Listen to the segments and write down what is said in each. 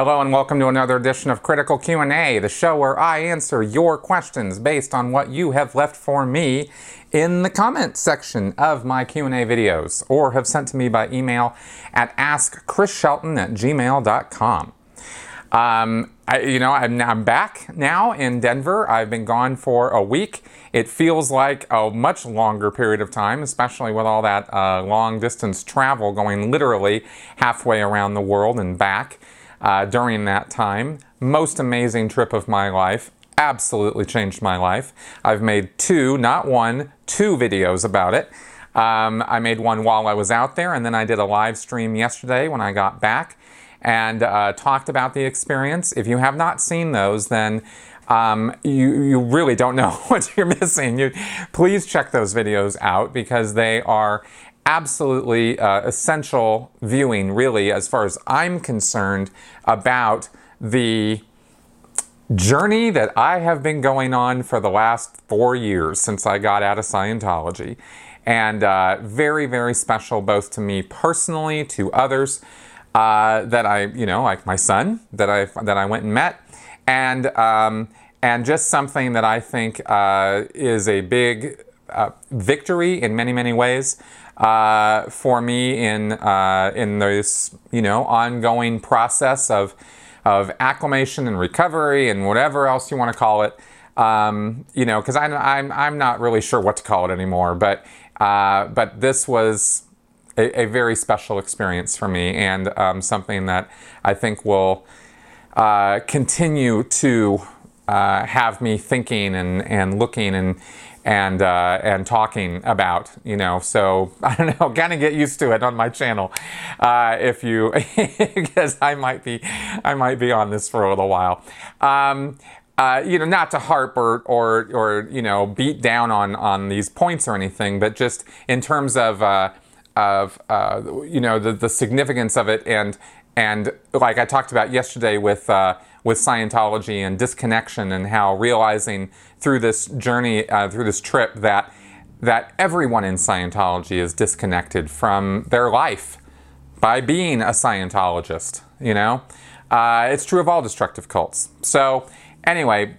Hello and welcome to another edition of Critical Q&A, the show where I answer your questions based on what you have left for me in the comment section of my Q&A videos or have sent to me by email at askchrisshelton at gmail.com. Um, I, you know, I'm, I'm back now in Denver. I've been gone for a week. It feels like a much longer period of time, especially with all that uh, long distance travel going literally halfway around the world and back uh, during that time. Most amazing trip of my life. Absolutely changed my life. I've made two, not one, two videos about it. Um, I made one while I was out there, and then I did a live stream yesterday when I got back and uh, talked about the experience. If you have not seen those, then um, you, you really don't know what you're missing. You, please check those videos out because they are absolutely uh, essential viewing, really, as far as I'm concerned, about the journey that I have been going on for the last four years since I got out of Scientology. And uh, very, very special both to me personally, to others uh, that I, you know, like my son that I that I went and met, and um, and just something that I think uh, is a big uh, victory in many many ways uh, for me in uh, in this you know ongoing process of of acclimation and recovery and whatever else you want to call it. Um, you know, because I'm, I'm I'm not really sure what to call it anymore, but uh, but this was a, a, very special experience for me and um, something that I think will uh, continue to uh, have me thinking and, and looking and and uh, and talking about you know so I don't know kind of get used to it on my channel uh, if you because I might be I might be on this for a little while. Um, uh, you know, not to harp or, or, or, you know, beat down on, on these points or anything, but just in terms of, uh, of uh, you know the, the significance of it and and like I talked about yesterday with uh, with Scientology and disconnection and how realizing through this journey uh, through this trip that that everyone in Scientology is disconnected from their life by being a Scientologist. You know, uh, it's true of all destructive cults. So anyway,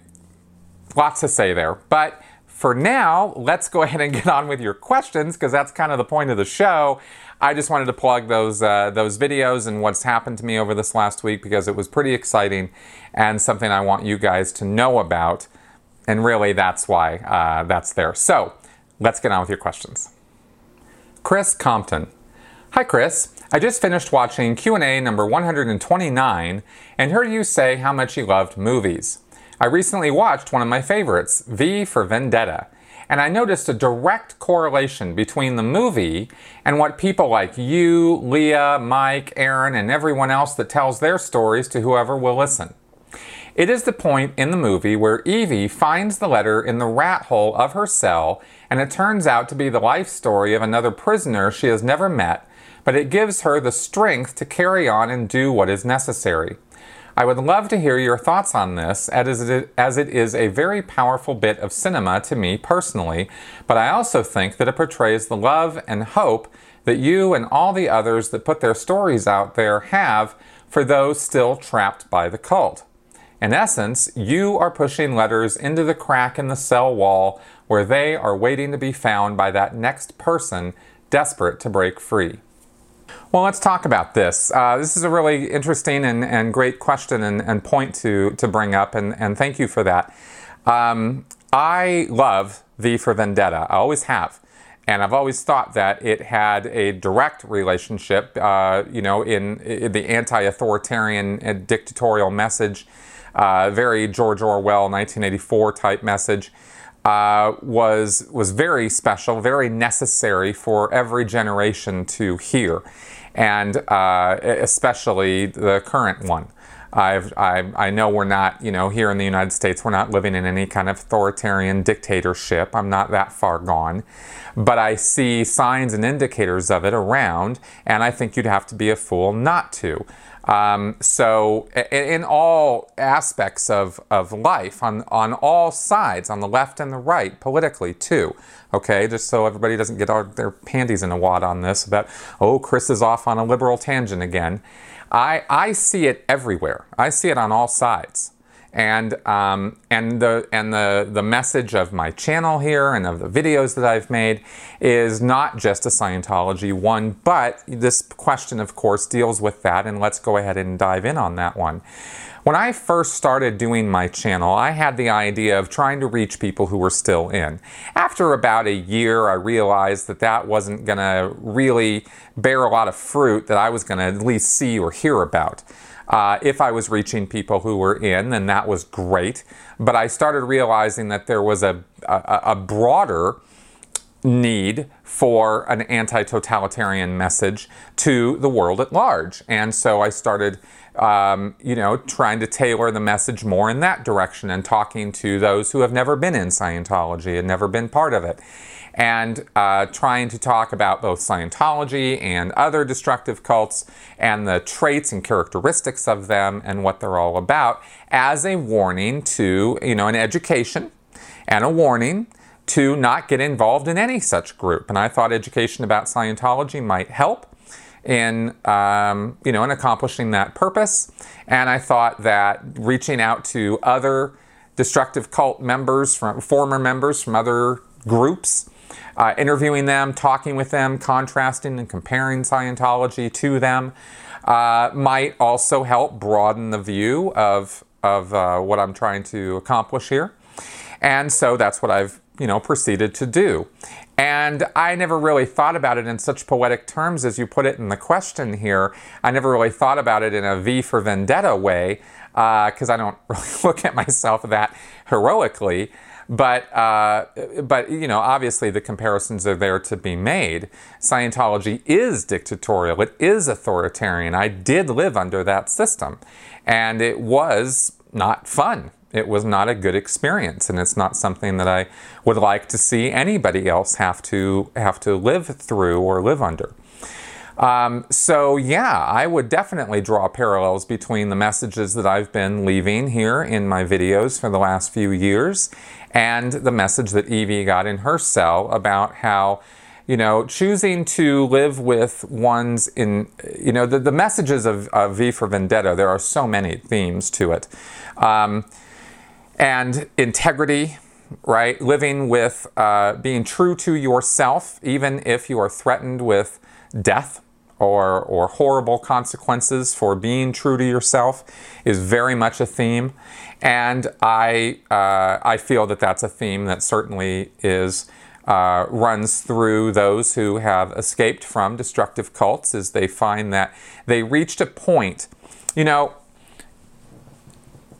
lots to say there, but for now, let's go ahead and get on with your questions because that's kind of the point of the show. I just wanted to plug those uh, those videos and what's happened to me over this last week because it was pretty exciting and something I want you guys to know about. And really, that's why uh, that's there. So let's get on with your questions. Chris Compton. Hi, Chris. I just finished watching Q&A number 129 and heard you say how much you loved movies. I recently watched one of my favorites, V for Vendetta, and I noticed a direct correlation between the movie and what people like you, Leah, Mike, Aaron, and everyone else that tells their stories to whoever will listen. It is the point in the movie where Evey finds the letter in the rat hole of her cell, and it turns out to be the life story of another prisoner she has never met, but it gives her the strength to carry on and do what is necessary. I would love to hear your thoughts on this, as it is a very powerful bit of cinema to me personally, but I also think that it portrays the love and hope that you and all the others that put their stories out there have for those still trapped by the cult. In essence, you are pushing letters into the crack in the cell wall where they are waiting to be found by that next person desperate to break free. Well, let's talk about this. Uh, this is a really interesting and, and great question and, and point to, to bring up, and, and thank you for that. Um, I love V for Vendetta. I always have. And I've always thought that it had a direct relationship, uh, you know, in, in the anti-authoritarian uh, dictatorial message, uh, very George Orwell 1984 type message, uh, was was very special, very necessary for every generation to hear and uh, especially the current one. I've, I, I know we're not, you know, here in the United States, we're not living in any kind of authoritarian dictatorship. I'm not that far gone. But I see signs and indicators of it around, and I think you'd have to be a fool not to. Um, so, in all aspects of, of life, on, on all sides, on the left and the right, politically too, okay, just so everybody doesn't get all their panties in a wad on this about, oh, Chris is off on a liberal tangent again. I, I see it everywhere, I see it on all sides and um, and the and the the message of my channel here and of the videos that I've made is not just a Scientology one, but this question, of course, deals with that, and let's go ahead and dive in on that one. When I first started doing my channel, I had the idea of trying to reach people who were still in. After about a year, I realized that that wasn't going to really bear a lot of fruit that I was going to at least see or hear about. Uh, if I was reaching people who were in, then that was great. But I started realizing that there was a, a, a broader need for an anti totalitarian message to the world at large. And so I started, um, you know, trying to tailor the message more in that direction and talking to those who have never been in Scientology and never been part of it and uh, trying to talk about both Scientology and other destructive cults and the traits and characteristics of them and what they're all about as a warning to, you know, an education and a warning to not get involved in any such group. And I thought education about Scientology might help in um, you know in accomplishing that purpose. And I thought that reaching out to other destructive cult members from former members from other groups uh, interviewing them, talking with them, contrasting and comparing Scientology to them uh, might also help broaden the view of, of uh, what I'm trying to accomplish here. And so that's what I've you know proceeded to do. And I never really thought about it in such poetic terms as you put it in the question here. I never really thought about it in a V for Vendetta way because uh, I don't really look at myself that heroically. But, uh, but, you know, obviously the comparisons are there to be made. Scientology is dictatorial, it is authoritarian. I did live under that system, and it was not fun. It was not a good experience, and it's not something that I would like to see anybody else have to have to live through or live under. Um, so, yeah, I would definitely draw parallels between the messages that I've been leaving here in my videos for the last few years and the message that Evey got in her cell about how you know, choosing to live with one's in, you know, the, the messages of, of V for Vendetta, there are so many themes to it. Um, and integrity, right? Living with, uh, being true to yourself, even if you are threatened with death or, or horrible consequences for being true to yourself is very much a theme. And I, uh, I feel that that's a theme that certainly is. Uh, runs through those who have escaped from destructive cults is they find that they reached a point you know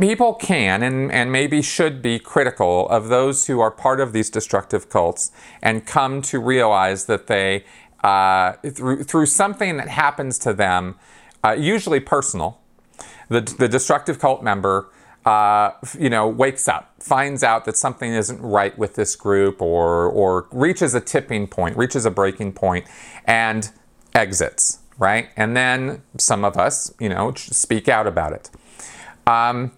people can and, and maybe should be critical of those who are part of these destructive cults and come to realize that they uh, through, through something that happens to them, uh, usually personal. The, the destructive cult member, uh, you know, wakes up, finds out that something isn't right with this group, or or reaches a tipping point, reaches a breaking point, and exits. Right, and then some of us, you know, speak out about it. Um,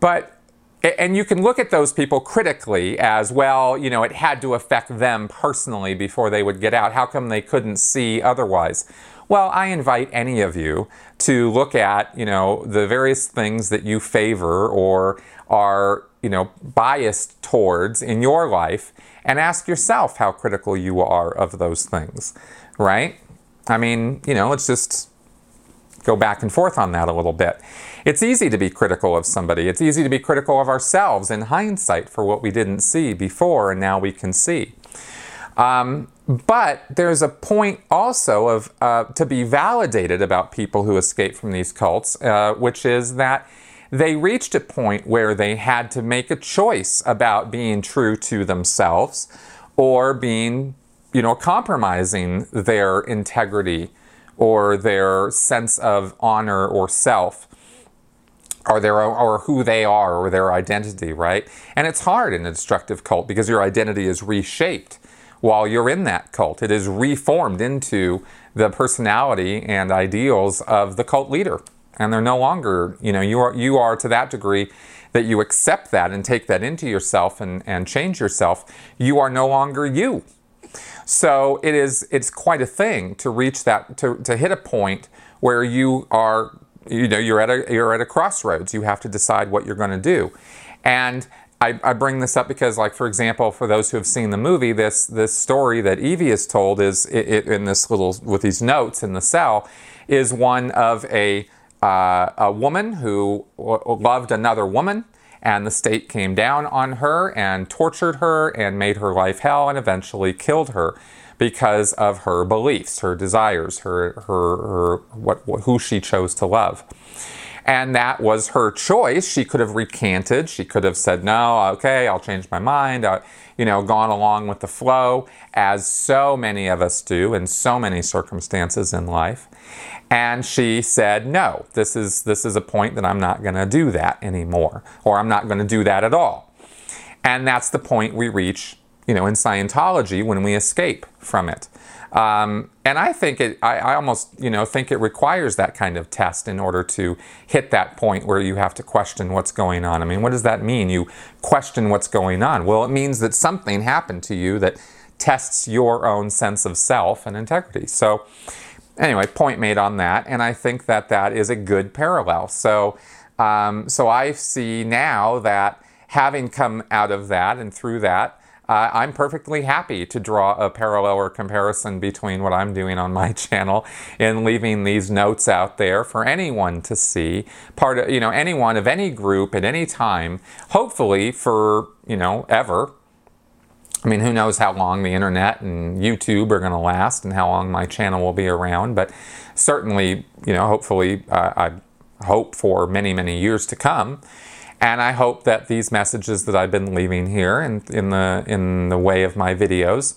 but and you can look at those people critically as well, you know, it had to affect them personally before they would get out. How come they couldn't see otherwise? Well, I invite any of you to look at, you know, the various things that you favor or are, you know, biased towards in your life and ask yourself how critical you are of those things, right? I mean, you know, let's just go back and forth on that a little bit. It's easy to be critical of somebody. It's easy to be critical of ourselves in hindsight for what we didn't see before and now we can see. Um, but there's a point also of uh, to be validated about people who escape from these cults, uh, which is that they reached a point where they had to make a choice about being true to themselves or being, you know, compromising their integrity or their sense of honor or self or their or who they are or their identity, right? And it's hard in a destructive cult because your identity is reshaped while you're in that cult. It is reformed into the personality and ideals of the cult leader. and they're no longer, you know, you are you are to that degree that you accept that and take that into yourself and, and change yourself, you are no longer you. So it is it's quite a thing to reach that to, to hit a point where you are you know you're at a you're at a crossroads. You have to decide what you're going to do. And I, I, bring this up because, like, for example, for those who have seen the movie, this this story that Evey is told is it, it, in this little with these notes in the cell is one of a uh, a woman who loved another woman, and the state came down on her and tortured her and made her life hell and eventually killed her because of her beliefs, her desires, her her, her what, who she chose to love and that was her choice. She could have recanted. She could have said, "No, okay, I'll change my mind." Uh, you know, gone along with the flow, as so many of us do in so many circumstances in life. And she said, "No, this is this is a point that I'm not going to do that anymore, or I'm not going to do that at all." And that's the point we reach, you know, in Scientology when we escape from it. Um, and I think it, I, I, almost, you know, think it requires that kind of test in order to hit that point where you have to question what's going on. I mean, what does that mean? You question what's going on. Well, it means that something happened to you that tests your own sense of self and integrity. So, anyway, point made on that. And I think that that is a good parallel. So, um, so I see now that having come out of that and through that, uh, I'm perfectly happy to draw a parallel or comparison between what I'm doing on my channel and leaving these notes out there for anyone to see. Part of, you know, anyone of any group at any time, hopefully for, you know, ever. I mean, who knows how long the internet and YouTube are going to last and how long my channel will be around, but certainly, you know, hopefully, uh, I hope for many, many years to come. And I hope that these messages that I've been leaving here in, in, the, in the way of my videos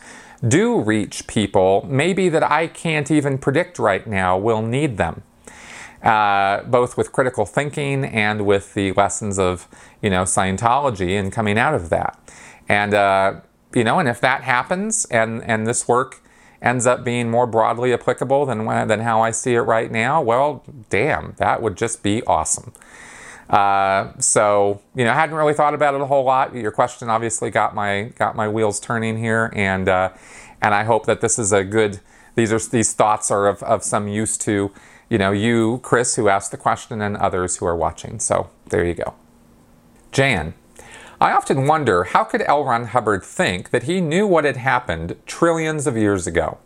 do reach people, maybe that I can't even predict right now will need them. Uh, both with critical thinking and with the lessons of, you know, Scientology and coming out of that. And, uh, you know, and if that happens and, and this work ends up being more broadly applicable than, than how I see it right now, well, damn, that would just be awesome. Uh, so you know, I hadn't really thought about it a whole lot. Your question obviously got my got my wheels turning here, and uh, and I hope that this is a good. These are these thoughts are of, of some use to you know you, Chris, who asked the question, and others who are watching. So there you go. Jan, I often wonder how could L. Ron Hubbard think that he knew what had happened trillions of years ago,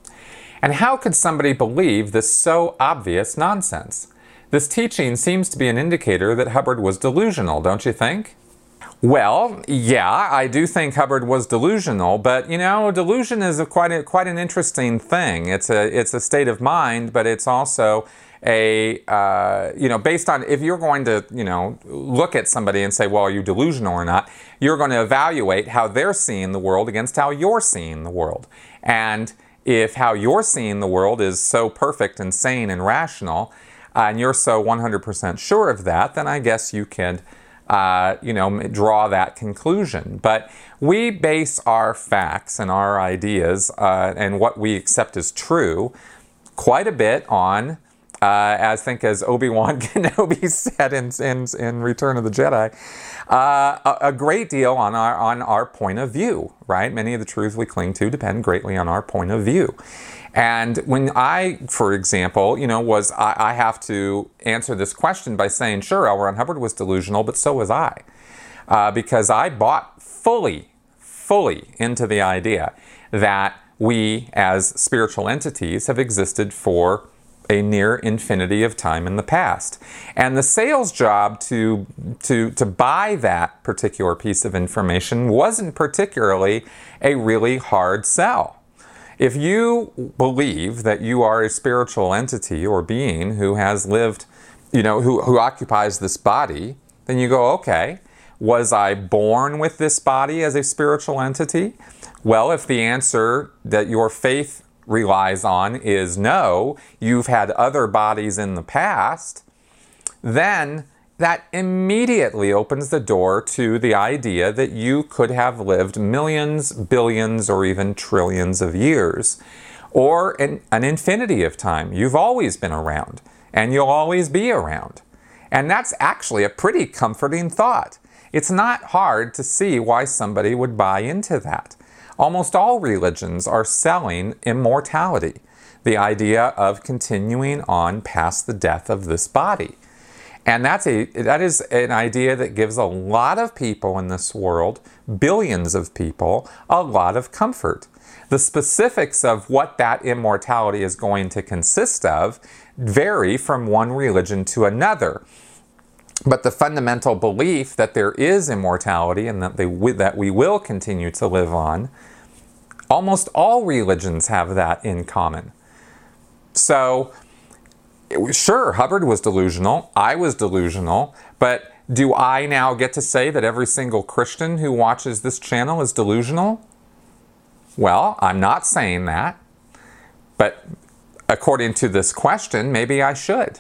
and how could somebody believe this so obvious nonsense? This teaching seems to be an indicator that Hubbard was delusional, don't you think? Well, yeah, I do think Hubbard was delusional, but you know, delusion is a quite a, quite an interesting thing. It's a it's a state of mind, but it's also a uh, you know based on if you're going to you know look at somebody and say, well, are you delusional or not? You're going to evaluate how they're seeing the world against how you're seeing the world, and if how you're seeing the world is so perfect and sane and rational, uh, and you're so 100% sure of that, then I guess you can, uh, you know, draw that conclusion. But we base our facts and our ideas uh, and what we accept as true quite a bit on. Uh, as I think as Obi-Wan Kenobi said in, in, in Return of the Jedi, uh, a, a, great deal on our, on our point of view, right? Many of the truths we cling to depend greatly on our point of view. And when I, for example, you know, was I, I have to answer this question by saying, sure, L. Ron Hubbard was delusional, but so was I, uh, because I bought fully, fully into the idea that we, as spiritual entities, have existed for a near infinity of time in the past. And the sales job to, to, to buy that particular piece of information wasn't particularly a really hard sell. If you believe that you are a spiritual entity or being who has lived, you know, who, who occupies this body, then you go, okay, was I born with this body as a spiritual entity? Well, if the answer that your faith relies on is no, you've had other bodies in the past, then that immediately opens the door to the idea that you could have lived millions, billions, or even trillions of years, or an, an, infinity of time. You've always been around, and you'll always be around. And that's actually a pretty comforting thought. It's not hard to see why somebody would buy into that. Almost all religions are selling immortality, the idea of continuing on past the death of this body. And that's a that is an idea that gives a lot of people in this world, billions of people, a lot of comfort. The specifics of what that immortality is going to consist of vary from one religion to another. But the fundamental belief that there is immortality and that, they, that we will continue to live on, almost all religions have that in common. So, sure, Hubbard was delusional, I was delusional, but do I now get to say that every single Christian who watches this channel is delusional? Well, I'm not saying that, but according to this question, maybe I should.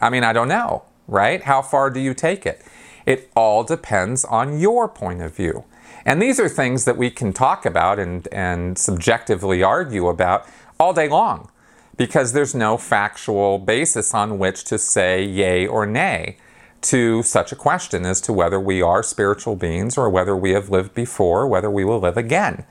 I mean, I don't know, right? How far do you take it? It all depends on your point of view. And these are things that we can talk about and, and subjectively argue about all day long because there's no factual basis on which to say yay or nay to such a question as to whether we are spiritual beings or whether we have lived before, whether we will live again.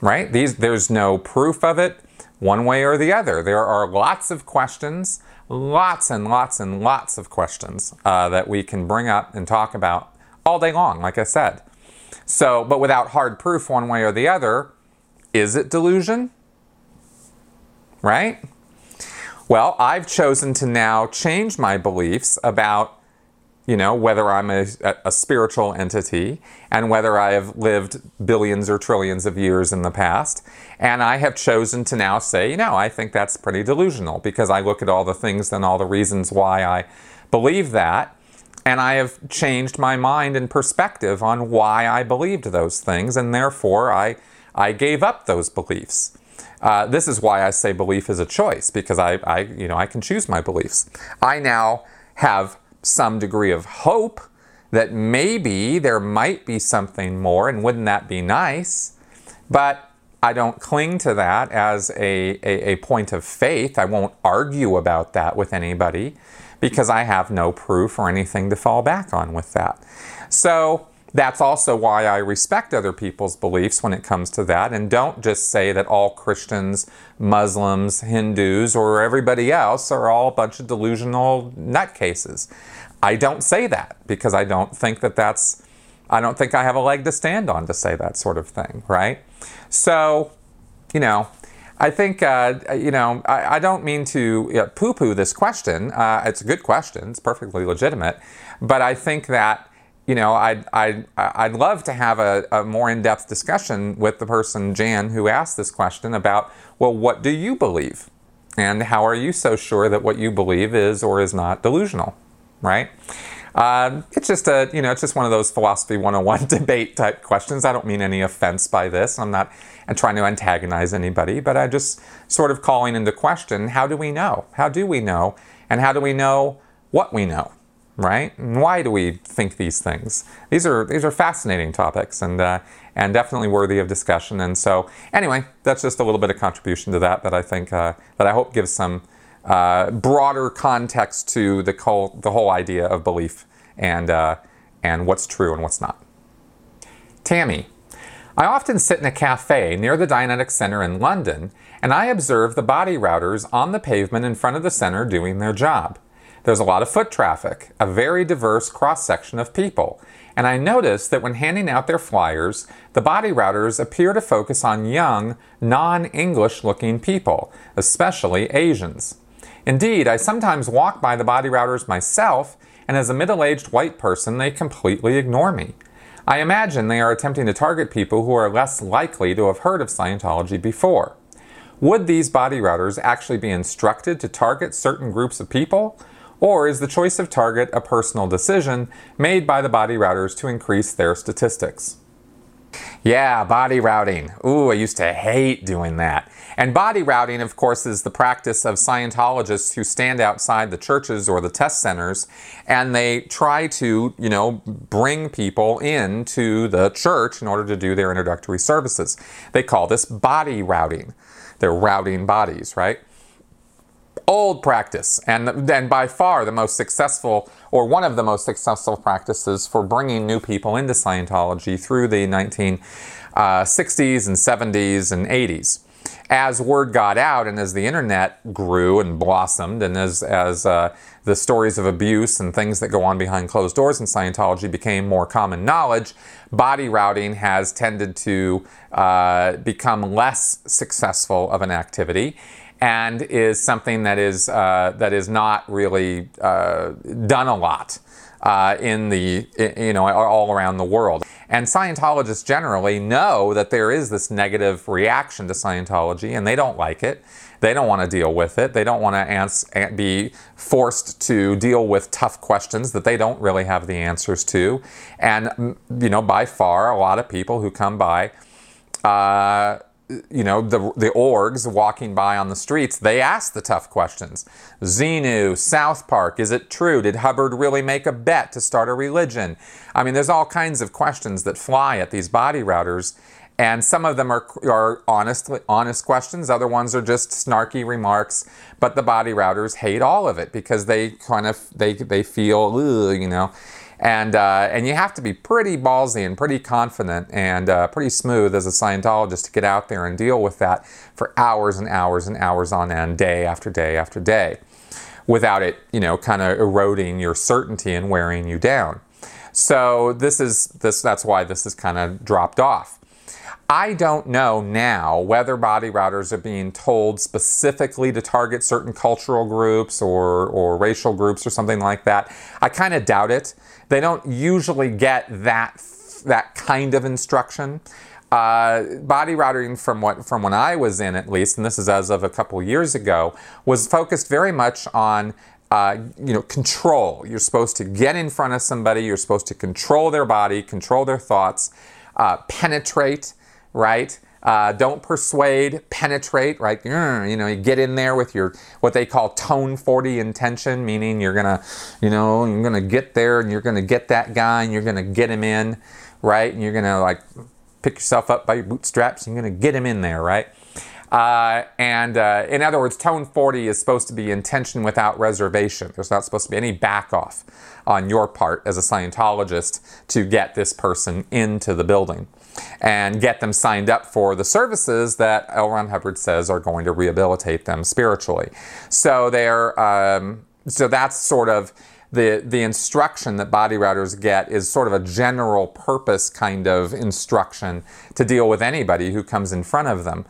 Right? These, there's no proof of it one way or the other. There are lots of questions, lots and lots and lots of questions uh, that we can bring up and talk about all day long, like I said. So, but without hard proof one way or the other, is it delusion? Right? Well, I've chosen to now change my beliefs about you know, whether I'm a, a, spiritual entity and whether I have lived billions or trillions of years in the past. And I have chosen to now say, you know, I think that's pretty delusional because I look at all the things and all the reasons why I believe that. And I have changed my mind and perspective on why I believed those things. And therefore, I, I gave up those beliefs. Uh, this is why I say belief is a choice because I, I, you know, I can choose my beliefs. I now have some degree of hope that maybe there might be something more, and wouldn't that be nice? But I don't cling to that as a, a, a, point of faith. I won't argue about that with anybody because I have no proof or anything to fall back on with that. So that's also why I respect other people's beliefs when it comes to that and don't just say that all Christians, Muslims, Hindus, or everybody else are all a bunch of delusional nutcases. I don't say that because I don't think that that's, I don't think I have a leg to stand on to say that sort of thing, right? So, you know, I think, uh, you know, I, I, don't mean to you know, poo poo this question. Uh, it's a good question, it's perfectly legitimate. But I think that you know, I'd, I'd, I'd love to have a, a more in depth discussion with the person, Jan, who asked this question about, well, what do you believe? And how are you so sure that what you believe is or is not delusional, right? Uh, it's just a, you know, it's just one of those philosophy 101 debate type questions. I don't mean any offense by this. I'm not trying to antagonize anybody, but I just sort of calling into question how do we know? How do we know? And how do we know what we know? Right? And why do we think these things? These are these are fascinating topics and uh, and definitely worthy of discussion. And so, anyway, that's just a little bit of contribution to that that I think uh, that I hope gives some uh, broader context to the whole the whole idea of belief and uh, and what's true and what's not. Tammy. I often sit in a cafe near the Dianetic Center in London, and I observe the body routers on the pavement in front of the center doing their job. There's a lot of foot traffic, a very diverse cross section of people, and I noticed that when handing out their flyers, the body routers appear to focus on young, non English looking people, especially Asians. Indeed, I sometimes walk by the body routers myself, and as a middle aged white person, they completely ignore me. I imagine they are attempting to target people who are less likely to have heard of Scientology before. Would these body routers actually be instructed to target certain groups of people? Or is the choice of target a personal decision made by the body routers to increase their statistics? Yeah, body routing. Ooh, I used to hate doing that. And body routing, of course, is the practice of Scientologists who stand outside the churches or the test centers and they try to, you know, bring people into the church in order to do their introductory services. They call this body routing. They're routing bodies, right? Old practice, and and by far the most successful, or one of the most successful practices for bringing new people into Scientology through the 1960s uh, and 70s and 80s. As word got out, and as the internet grew and blossomed, and as as uh, the stories of abuse and things that go on behind closed doors in Scientology became more common knowledge, body routing has tended to uh, become less successful of an activity and is something that is uh, that is not really uh, done a lot uh, in the you know all around the world. And Scientologists generally know that there is this negative reaction to Scientology, and they don't like it. They don't want to deal with it. They don't want to ans- be forced to deal with tough questions that they don't really have the answers to. And you know, by far, a lot of people who come by. Uh, you know, the, the orgs walking by on the streets, they ask the tough questions. Xenu, South Park, is it true? Did Hubbard really make a bet to start a religion? I mean, there's all kinds of questions that fly at these body routers. And some of them are, are honest, honest questions. Other ones are just snarky remarks. But the body routers hate all of it because they kind of, they, they feel, you know, and, uh, and you have to be pretty ballsy and pretty confident and uh, pretty smooth as a Scientologist to get out there and deal with that for hours and hours and hours on end, day after day after day, without it, you know, kind of eroding your certainty and wearing you down. So this is this that's why this is kind of dropped off. I don't know now whether body routers are being told specifically to target certain cultural groups or, or racial groups or something like that. I kind of doubt it. They don't usually get that that kind of instruction. Uh, body routing from what from when I was in at least, and this is as of a couple years ago, was focused very much on uh, you know control. You're supposed to get in front of somebody. You're supposed to control their body, control their thoughts, uh, penetrate, right? Uh, don't persuade, penetrate, right? You know, you get in there with your what they call tone 40 intention, meaning you're gonna, you know, you're gonna get there and you're gonna get that guy and you're gonna get him in, right? And you're gonna like pick yourself up by your bootstraps and you're gonna get him in there, right? Uh, and uh, in other words, tone 40 is supposed to be intention without reservation. There's not supposed to be any back off on your part as a Scientologist to get this person into the building and get them signed up for the services that L. Ron Hubbard says are going to rehabilitate them spiritually. So they're um, so that's sort of the the instruction that body routers get is sort of a general purpose kind of instruction to deal with anybody who comes in front of them.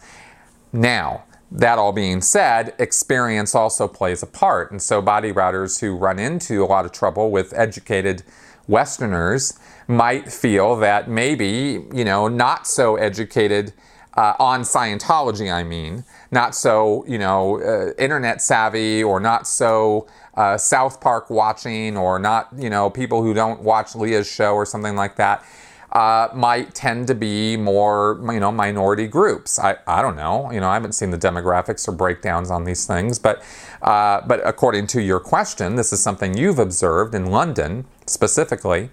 Now, that all being said, experience also plays a part. And so body routers who run into a lot of trouble with educated Westerners might feel that maybe, you know, not so educated uh, on Scientology, I mean, not so, you know, uh, internet savvy or not so uh, South Park watching or not, you know, people who don't watch Leah's show or something like that. Uh, might tend to be more, you know, minority groups. I, I don't know. You know, I haven't seen the demographics or breakdowns on these things, but uh, but according to your question, this is something you've observed in London specifically.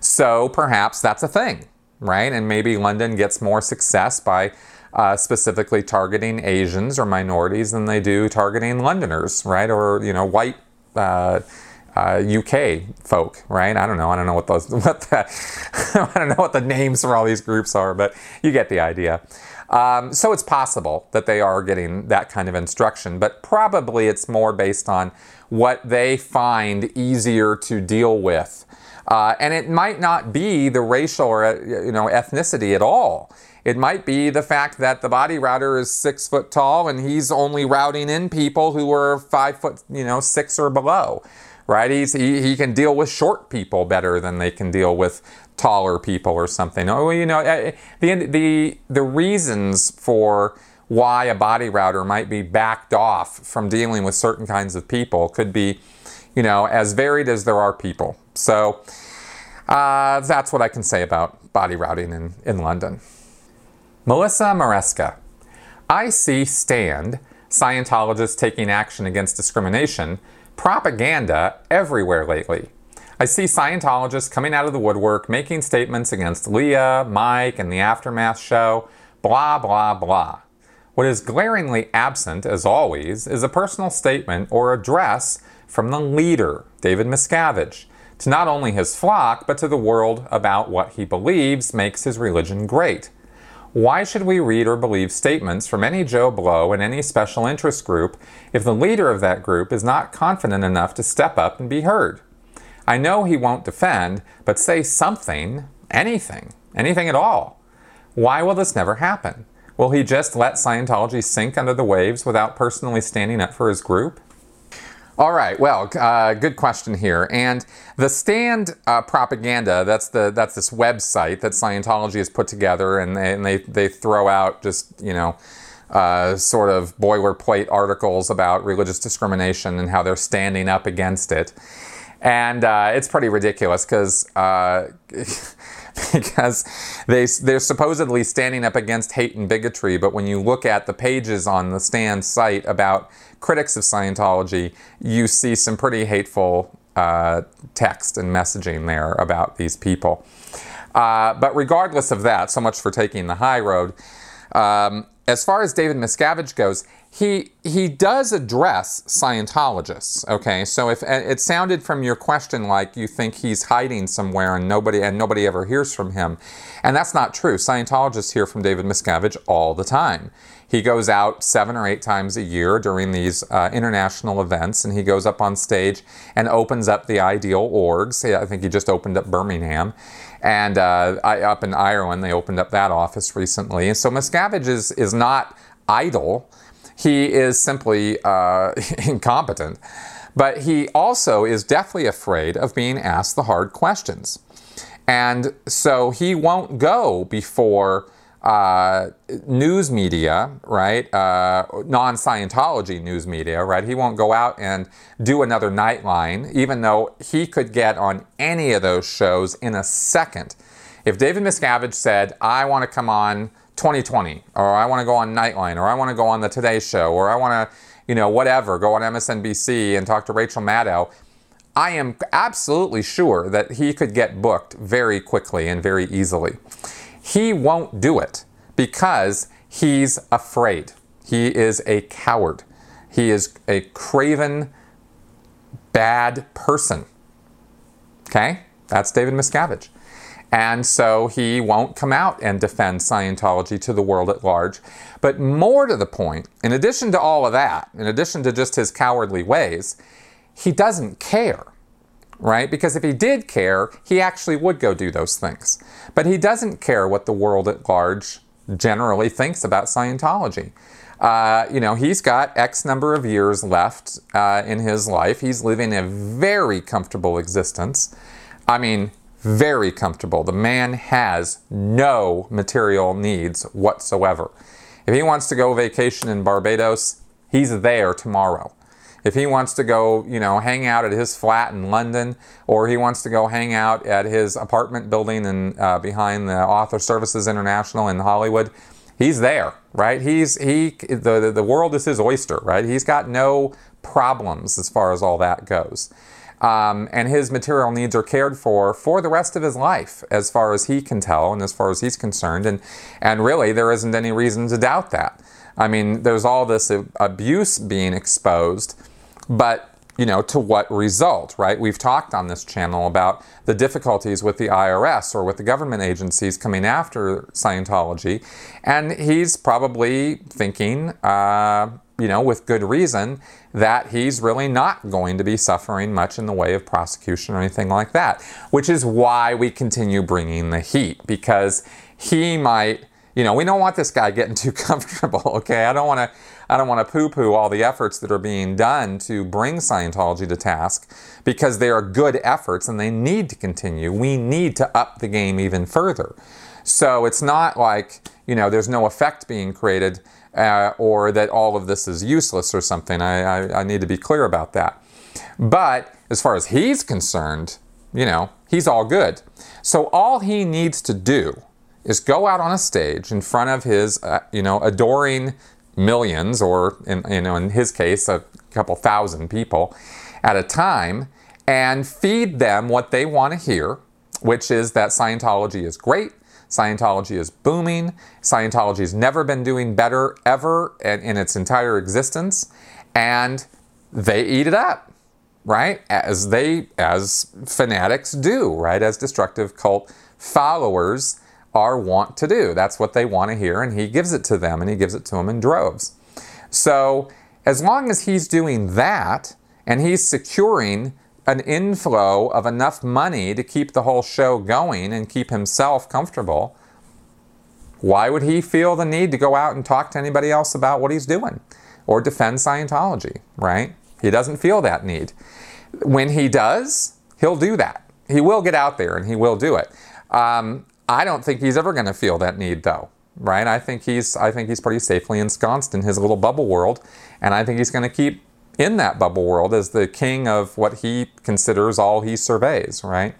So perhaps that's a thing, right? And maybe London gets more success by uh, specifically targeting Asians or minorities than they do targeting Londoners, right? Or you know, white uh, uh, UK folk, right? I don't know. I don't know what those what the I don't know what the names for all these groups are, but you get the idea. Um, so it's possible that they are getting that kind of instruction, but probably it's more based on what they find easier to deal with. Uh, and it might not be the racial or you know ethnicity at all. It might be the fact that the body router is six foot tall and he's only routing in people who are five foot, you know, six or below right? He's, he, he can deal with short people better than they can deal with taller people or something. Oh, you know, eh, the, the, the reasons for why a body router might be backed off from dealing with certain kinds of people could be, you know, as varied as there are people. So uh, that's what I can say about body routing in, in London. Melissa Maresca. I see STAND, Scientologists Taking Action Against Discrimination, propaganda everywhere lately. I see Scientologists coming out of the woodwork making statements against Leah, Mike, and the Aftermath show, blah, blah, blah. What is glaringly absent, as always, is a personal statement or address from the leader, David Miscavige, to not only his flock, but to the world about what he believes makes his religion great. Why should we read or believe statements from any Joe Blow in any special interest group if the leader of that group is not confident enough to step up and be heard? I know he won't defend, but say something, anything, anything at all. Why will this never happen? Will he just let Scientology sink under the waves without personally standing up for his group? All right. Well, uh, good question here. And the Stand uh, propaganda, that's the that's this website that Scientology has put together, and they and they, they throw out just you know. Uh, sort of boilerplate articles about religious discrimination and how they're standing up against it, and uh, it's pretty ridiculous because uh, because they they're supposedly standing up against hate and bigotry, but when you look at the pages on the Stand site about critics of Scientology, you see some pretty hateful uh, text and messaging there about these people. Uh, but regardless of that, so much for taking the high road. Um, as far as David Miscavige goes, he he does address Scientologists. Okay, so if it sounded from your question like you think he's hiding somewhere and nobody and nobody ever hears from him, and that's not true. Scientologists hear from David Miscavige all the time. He goes out seven or eight times a year during these uh, international events, and he goes up on stage and opens up the ideal orgs. I think he just opened up Birmingham. And uh, I, up in Ireland, they opened up that office recently. And so Miscavige is, is not idle, he is simply uh, incompetent. But he also is deathly afraid of being asked the hard questions. And so he won't go before uh, news media, right? Uh, non Scientology news media, right? He won't go out and do another Nightline, even though he could get on any of those shows in a second. If David Miscavige said, I want to come on 2020, or I want to go on Nightline, or I want to go on the Today Show, or I want to, you know, whatever, go on MSNBC and talk to Rachel Maddow, I am absolutely sure that he could get booked very quickly and very easily. He won't do it because he's afraid. He is a coward. He is a craven, bad person. Okay? That's David Miscavige. And so he won't come out and defend Scientology to the world at large. But more to the point, in addition to all of that, in addition to just his cowardly ways, he doesn't care right? Because if he did care, he actually would go do those things. But he doesn't care what the world at large generally thinks about Scientology. Uh, you know, he's got X number of years left uh, in his life. He's living a very comfortable existence. I mean, very comfortable. The man has no material needs whatsoever. If he wants to go vacation in Barbados, he's there tomorrow. If he wants to go, you know, hang out at his flat in London, or he wants to go hang out at his apartment building in, uh, behind the Author Services International in Hollywood, he's there, right? He's he the the world is his oyster, right? He's got no problems as far as all that goes. Um, and his material needs are cared for for the rest of his life, as far as he can tell, and as far as he's concerned. And and really, there isn't any reason to doubt that. I mean, there's all this abuse being exposed but you know, to what result, right? We've talked on this channel about the difficulties with the IRS or with the government agencies coming after Scientology. And he's probably thinking, uh, you know, with good reason, that he's really not going to be suffering much in the way of prosecution or anything like that, which is why we continue bringing the heat, because he might, you know, we don't want this guy getting too comfortable, okay? I don't want to I don't want to poo poo all the efforts that are being done to bring Scientology to task because they are good efforts and they need to continue. We need to up the game even further. So it's not like, you know, there's no effect being created uh, or that all of this is useless or something. I, I, I need to be clear about that. But as far as he's concerned, you know, he's all good. So all he needs to do is go out on a stage in front of his, uh, you know, adoring millions, or in, you know, in his case, a couple thousand people at a time, and feed them what they want to hear, which is that Scientology is great, Scientology is booming. Scientology has never been doing better ever in, in its entire existence. And they eat it up, right? As they, as fanatics do, right? As destructive cult followers are wont to do. That's what they want to hear, and he gives it to them, and he gives it to them in droves. So, as long as he's doing that, and he's securing an inflow of enough money to keep the whole show going and keep himself comfortable, why would he feel the need to go out and talk to anybody else about what he's doing or defend Scientology, right? He doesn't feel that need. When he does, he'll do that. He will get out there and he will do it. Um, I don't think he's ever going to feel that need, though, right? I think he's I think he's pretty safely ensconced in his little bubble world, and I think he's going to keep in that bubble world as the king of what he considers all he surveys, right?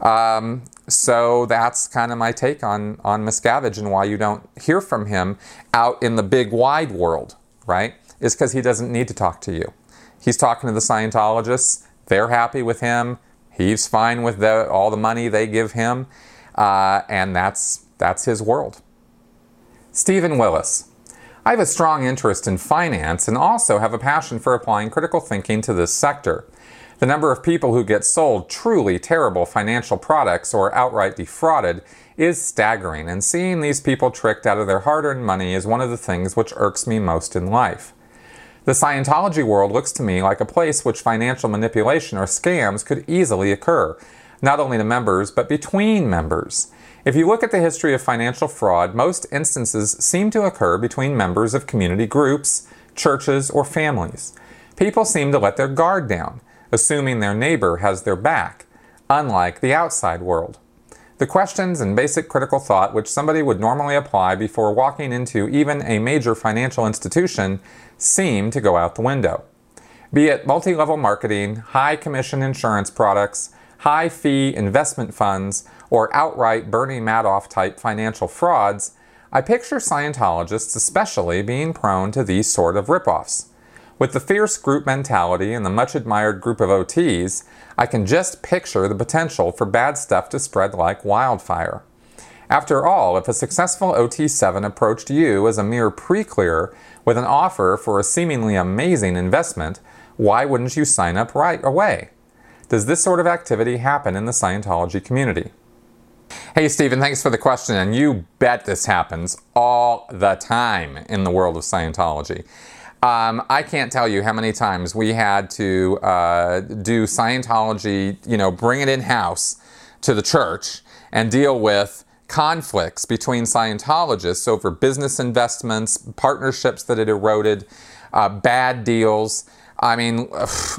Um, so that's kind of my take on on Miscavige and why you don't hear from him out in the big wide world, right? Is because he doesn't need to talk to you. He's talking to the Scientologists. They're happy with him. He's fine with the, all the money they give him, uh, and that's that's his world. Stephen Willis. I have a strong interest in finance and also have a passion for applying critical thinking to this sector. The number of people who get sold truly terrible financial products or outright defrauded is staggering, and seeing these people tricked out of their hard earned money is one of the things which irks me most in life. The Scientology world looks to me like a place which financial manipulation or scams could easily occur, not only to members, but between members. If you look at the history of financial fraud, most instances seem to occur between members of community groups, churches, or families. People seem to let their guard down, assuming their neighbor has their back, unlike the outside world. The questions and basic critical thought which somebody would normally apply before walking into even a major financial institution seem to go out the window. Be it multi level marketing, high commission insurance products, high fee investment funds, or outright Bernie Madoff type financial frauds, I picture Scientologists especially being prone to these sort of ripoffs. With the fierce group mentality and the much admired group of OTs, I can just picture the potential for bad stuff to spread like wildfire. After all, if a successful OT7 approached you as a mere pre clear with an offer for a seemingly amazing investment, why wouldn't you sign up right away? Does this sort of activity happen in the Scientology community? Hey, Stephen, thanks for the question. And you bet this happens all the time in the world of Scientology. Um, I can't tell you how many times we had to uh, do Scientology, you know, bring it in house to the church and deal with conflicts between Scientologists over business investments, partnerships that had eroded, uh, bad deals. I mean,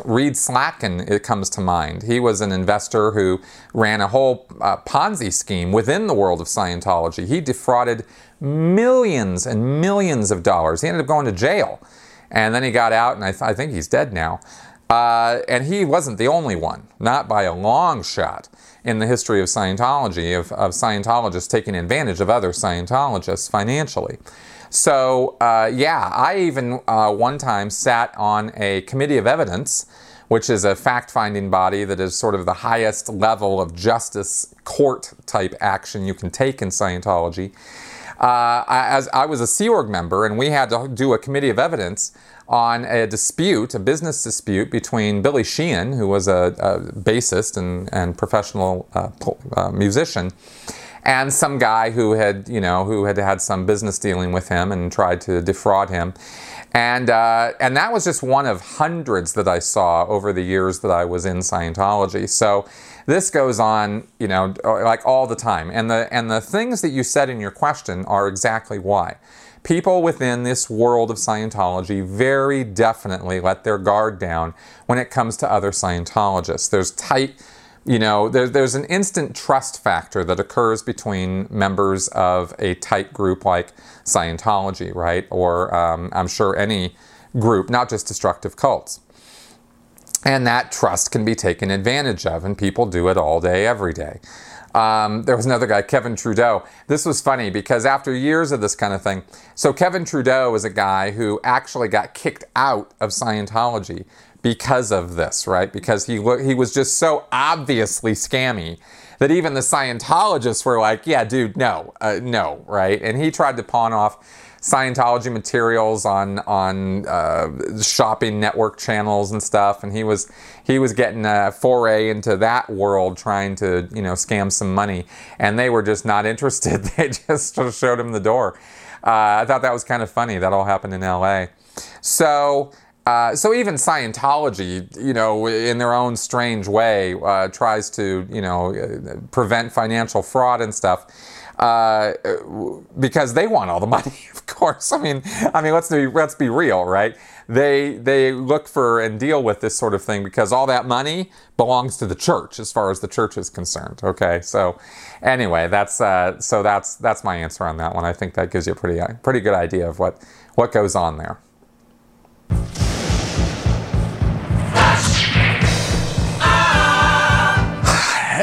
Reed Slatkin, it comes to mind. He was an investor who ran a whole uh, Ponzi scheme within the world of Scientology. He defrauded millions and millions of dollars. He ended up going to jail. And then he got out, and I, th- I think he's dead now. Uh, and he wasn't the only one, not by a long shot in the history of Scientology, of, of Scientologists taking advantage of other Scientologists financially. So, uh, yeah, I even uh, one time sat on a committee of evidence, which is a fact finding body that is sort of the highest level of justice court type action you can take in Scientology. Uh, as I was a Sea Org member, and we had to do a committee of evidence on a dispute, a business dispute between Billy Sheehan, who was a, a bassist and, and professional uh, uh, musician, and some guy who had, you know, who had had some business dealing with him and tried to defraud him. And, uh, and that was just one of hundreds that I saw over the years that I was in Scientology. So this goes on, you know, like all the time. And the, and the things that you said in your question are exactly why people within this world of Scientology very definitely let their guard down when it comes to other Scientologists. There's tight, you know, there, there's an instant trust factor that occurs between members of a tight group like Scientology, right? Or um, I'm sure any group, not just destructive cults. And that trust can be taken advantage of, and people do it all day, every day. Um, there was another guy, Kevin Trudeau. This was funny because after years of this kind of thing, so Kevin Trudeau is a guy who actually got kicked out of Scientology because of this, right? Because he he was just so obviously scammy that even the Scientologists were like, yeah, dude, no, uh, no, right? And he tried to pawn off Scientology materials on on uh, shopping network channels and stuff, and he was he was getting a foray into that world, trying to you know scam some money, and they were just not interested. they just showed him the door. Uh, I thought that was kind of funny. That all happened in L.A. So. Uh, so even Scientology, you know, in their own strange way, uh, tries to, you know, prevent financial fraud and stuff uh, because they want all the money, of course. I mean, I mean, let's be let's be real, right? They they look for and deal with this sort of thing because all that money belongs to the church, as far as the church is concerned. Okay, so anyway, that's uh, so that's that's my answer on that one. I think that gives you a pretty pretty good idea of what what goes on there.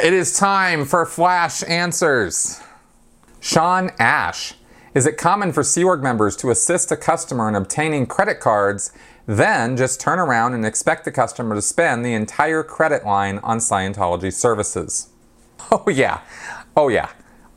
It is time for flash answers. Sean Ash. Is it common for Sea Org members to assist a customer in obtaining credit cards, then just turn around and expect the customer to spend the entire credit line on Scientology services? Oh, yeah. Oh, yeah.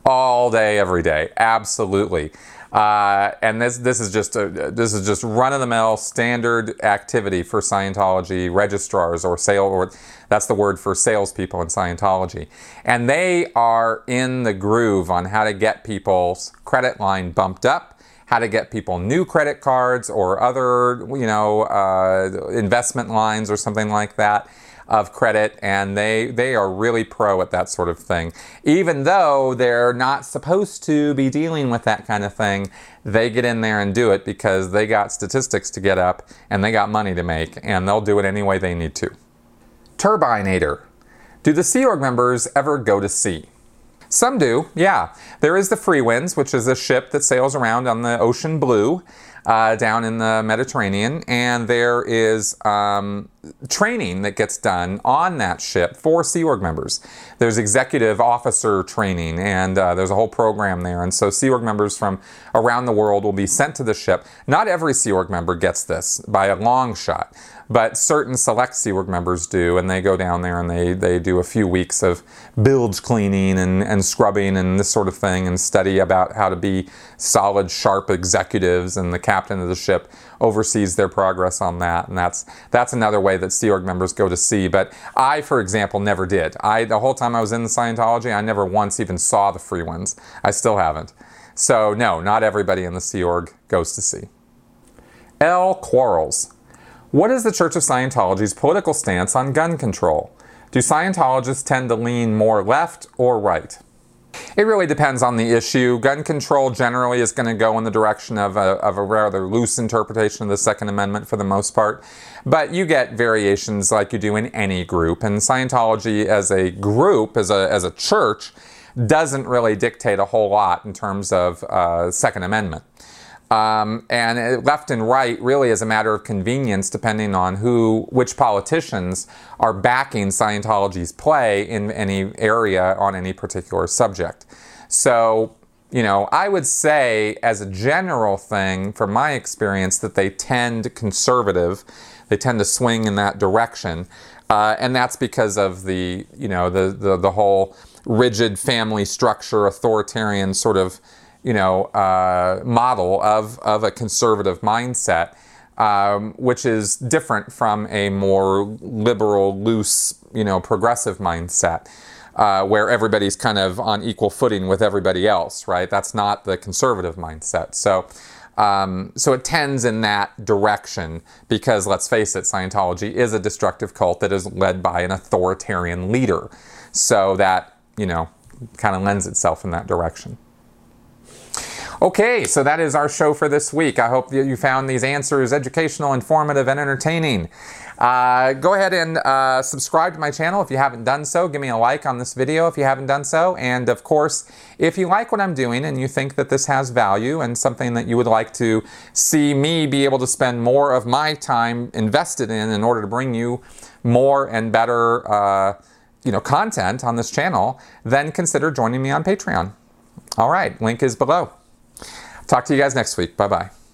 All day, every day. Absolutely. Uh, and this this is just a, this is just run of the mill standard activity for Scientology registrars or sale or that's the word for salespeople in Scientology, and they are in the groove on how to get people's credit line bumped up, how to get people new credit cards or other you know uh, investment lines or something like that of credit, and they they are really pro at that sort of thing. Even though they're not supposed to be dealing with that kind of thing, they get in there and do it because they got statistics to get up and they got money to make, and they'll do it any way they need to. Turbinator. Do the Sea Org members ever go to sea? Some do, yeah. There is the Freewinds, which is a ship that sails around on the ocean blue uh, down in the Mediterranean, and there is um, training that gets done on that ship for Sea Org members. There's executive officer training, and uh, there's a whole program there. And so Sea Org members from around the world will be sent to the ship. Not every Sea Org member gets this by a long shot. But certain select Sea Org members do, and they go down there and they, they do a few weeks of bilge cleaning and, and scrubbing and this sort of thing and study about how to be solid, sharp executives. And the captain of the ship oversees their progress on that. And that's, that's another way that Sea Org members go to sea. But I, for example, never did. I, the whole time I was in the Scientology, I never once even saw the Freewinds. I still haven't. So, no, not everybody in the Sea Org goes to sea. L. Quarles. What is the Church of Scientology's political stance on gun control? Do Scientologists tend to lean more left or right? It really depends on the issue. Gun control generally is going to go in the direction of a, of a, rather loose interpretation of the Second Amendment for the most part. But you get variations like you do in any group. And Scientology as a group, as a, as a church, doesn't really dictate a whole lot in terms of uh, Second Amendment. Um, and left and right really is a matter of convenience depending on who which politicians are backing Scientology's play in any area on any particular subject. So, you know, I would say as a general thing from my experience that they tend conservative, they tend to swing in that direction. Uh, and that's because of the, you know, the, the, the whole rigid family structure, authoritarian sort of you know, uh, model of, of a conservative mindset, um, which is different from a more liberal, loose, you know, progressive mindset. Uh, where everybody's kind of on equal footing with everybody else, right? That's not the conservative mindset. So, um, so it tends in that direction because let's face it, Scientology is a destructive cult that is led by an authoritarian leader. So that, you know, kind of lends itself in that direction. Okay, so that is our show for this week. I hope that you found these answers educational, informative, and entertaining. Uh, go ahead and uh, subscribe to my channel if you haven't done so. Give me a like on this video if you haven't done so. And of course, if you like what I'm doing and you think that this has value and something that you would like to see me be able to spend more of my time invested in in order to bring you more and better uh, you know, content on this channel, then consider joining me on Patreon. All right, link is below. Talk to you guys next week. Bye bye.